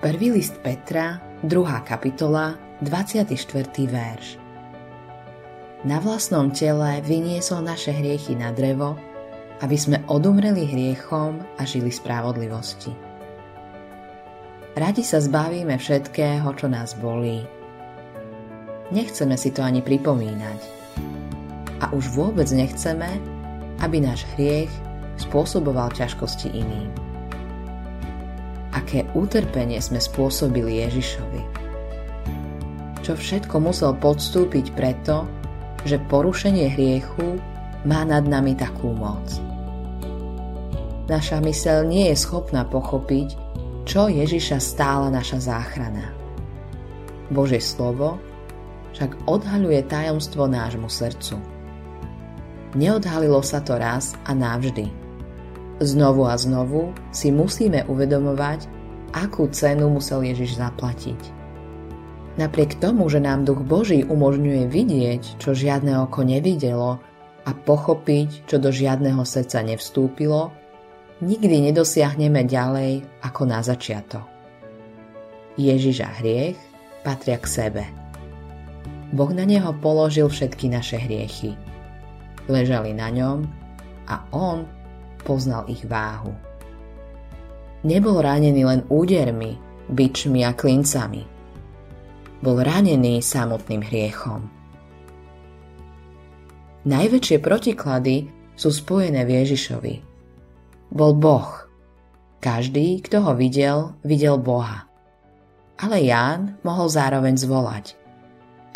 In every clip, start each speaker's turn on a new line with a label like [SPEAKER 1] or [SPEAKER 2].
[SPEAKER 1] Prvý list Petra, 2. kapitola, 24. verš. Na vlastnom tele vyniesol naše hriechy na drevo, aby sme odumreli hriechom a žili spravodlivosti. Radi sa zbavíme všetkého, čo nás bolí. Nechceme si to ani pripomínať. A už vôbec nechceme, aby náš hriech spôsoboval ťažkosti iným aké utrpenie sme spôsobili Ježišovi. Čo všetko musel podstúpiť preto, že porušenie hriechu má nad nami takú moc. Naša mysel nie je schopná pochopiť, čo Ježiša stála naša záchrana. Božie slovo však odhaľuje tajomstvo nášmu srdcu. Neodhalilo sa to raz a navždy – Znovu a znovu si musíme uvedomovať, akú cenu musel Ježiš zaplatiť. Napriek tomu, že nám Duch Boží umožňuje vidieť, čo žiadne oko nevidelo a pochopiť, čo do žiadneho srdca nevstúpilo, nikdy nedosiahneme ďalej ako na začiatok. Ježiš a hriech patria k sebe. Boh na neho položil všetky naše hriechy. Ležali na ňom a on poznal ich váhu. Nebol ranený len údermi, bičmi a klincami. Bol ranený samotným hriechom. Najväčšie protiklady sú spojené v Ježišovi. Bol Boh. Každý, kto ho videl, videl Boha. Ale Ján mohol zároveň zvolať.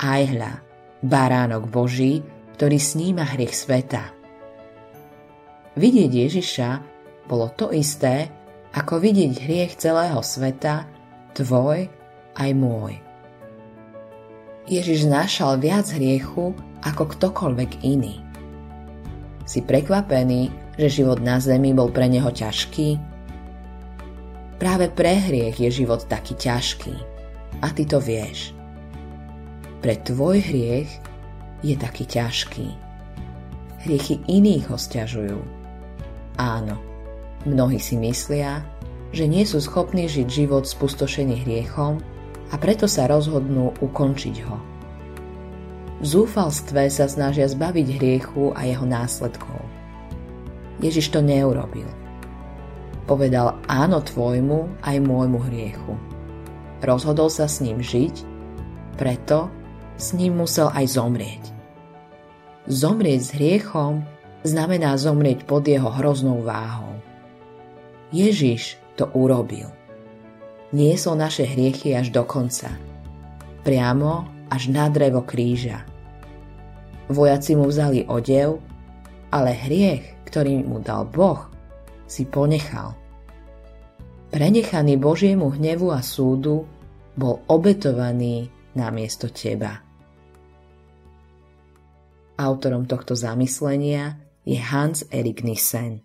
[SPEAKER 1] Aj hľa, baránok Boží, ktorý sníma hriech sveta. Vidieť Ježiša bolo to isté, ako vidieť hriech celého sveta, tvoj aj môj. Ježiš znášal viac hriechu ako ktokoľvek iný. Si prekvapený, že život na zemi bol pre neho ťažký? Práve pre hriech je život taký ťažký. A ty to vieš. Pre tvoj hriech je taký ťažký. Hriechy iných ho stiažujú Áno, mnohí si myslia, že nie sú schopní žiť život spustošený hriechom a preto sa rozhodnú ukončiť ho. V zúfalstve sa snažia zbaviť hriechu a jeho následkov. Ježiš to neurobil. Povedal áno tvojmu aj môjmu hriechu. Rozhodol sa s ním žiť, preto s ním musel aj zomrieť. Zomrieť s hriechom znamená zomrieť pod jeho hroznou váhou. Ježiš to urobil. Niesol naše hriechy až do konca. Priamo až na drevo kríža. Vojaci mu vzali odev, ale hriech, ktorý mu dal Boh, si ponechal. Prenechaný Božiemu hnevu a súdu bol obetovaný namiesto teba. Autorom tohto zamyslenia je Hans Erik Nissen.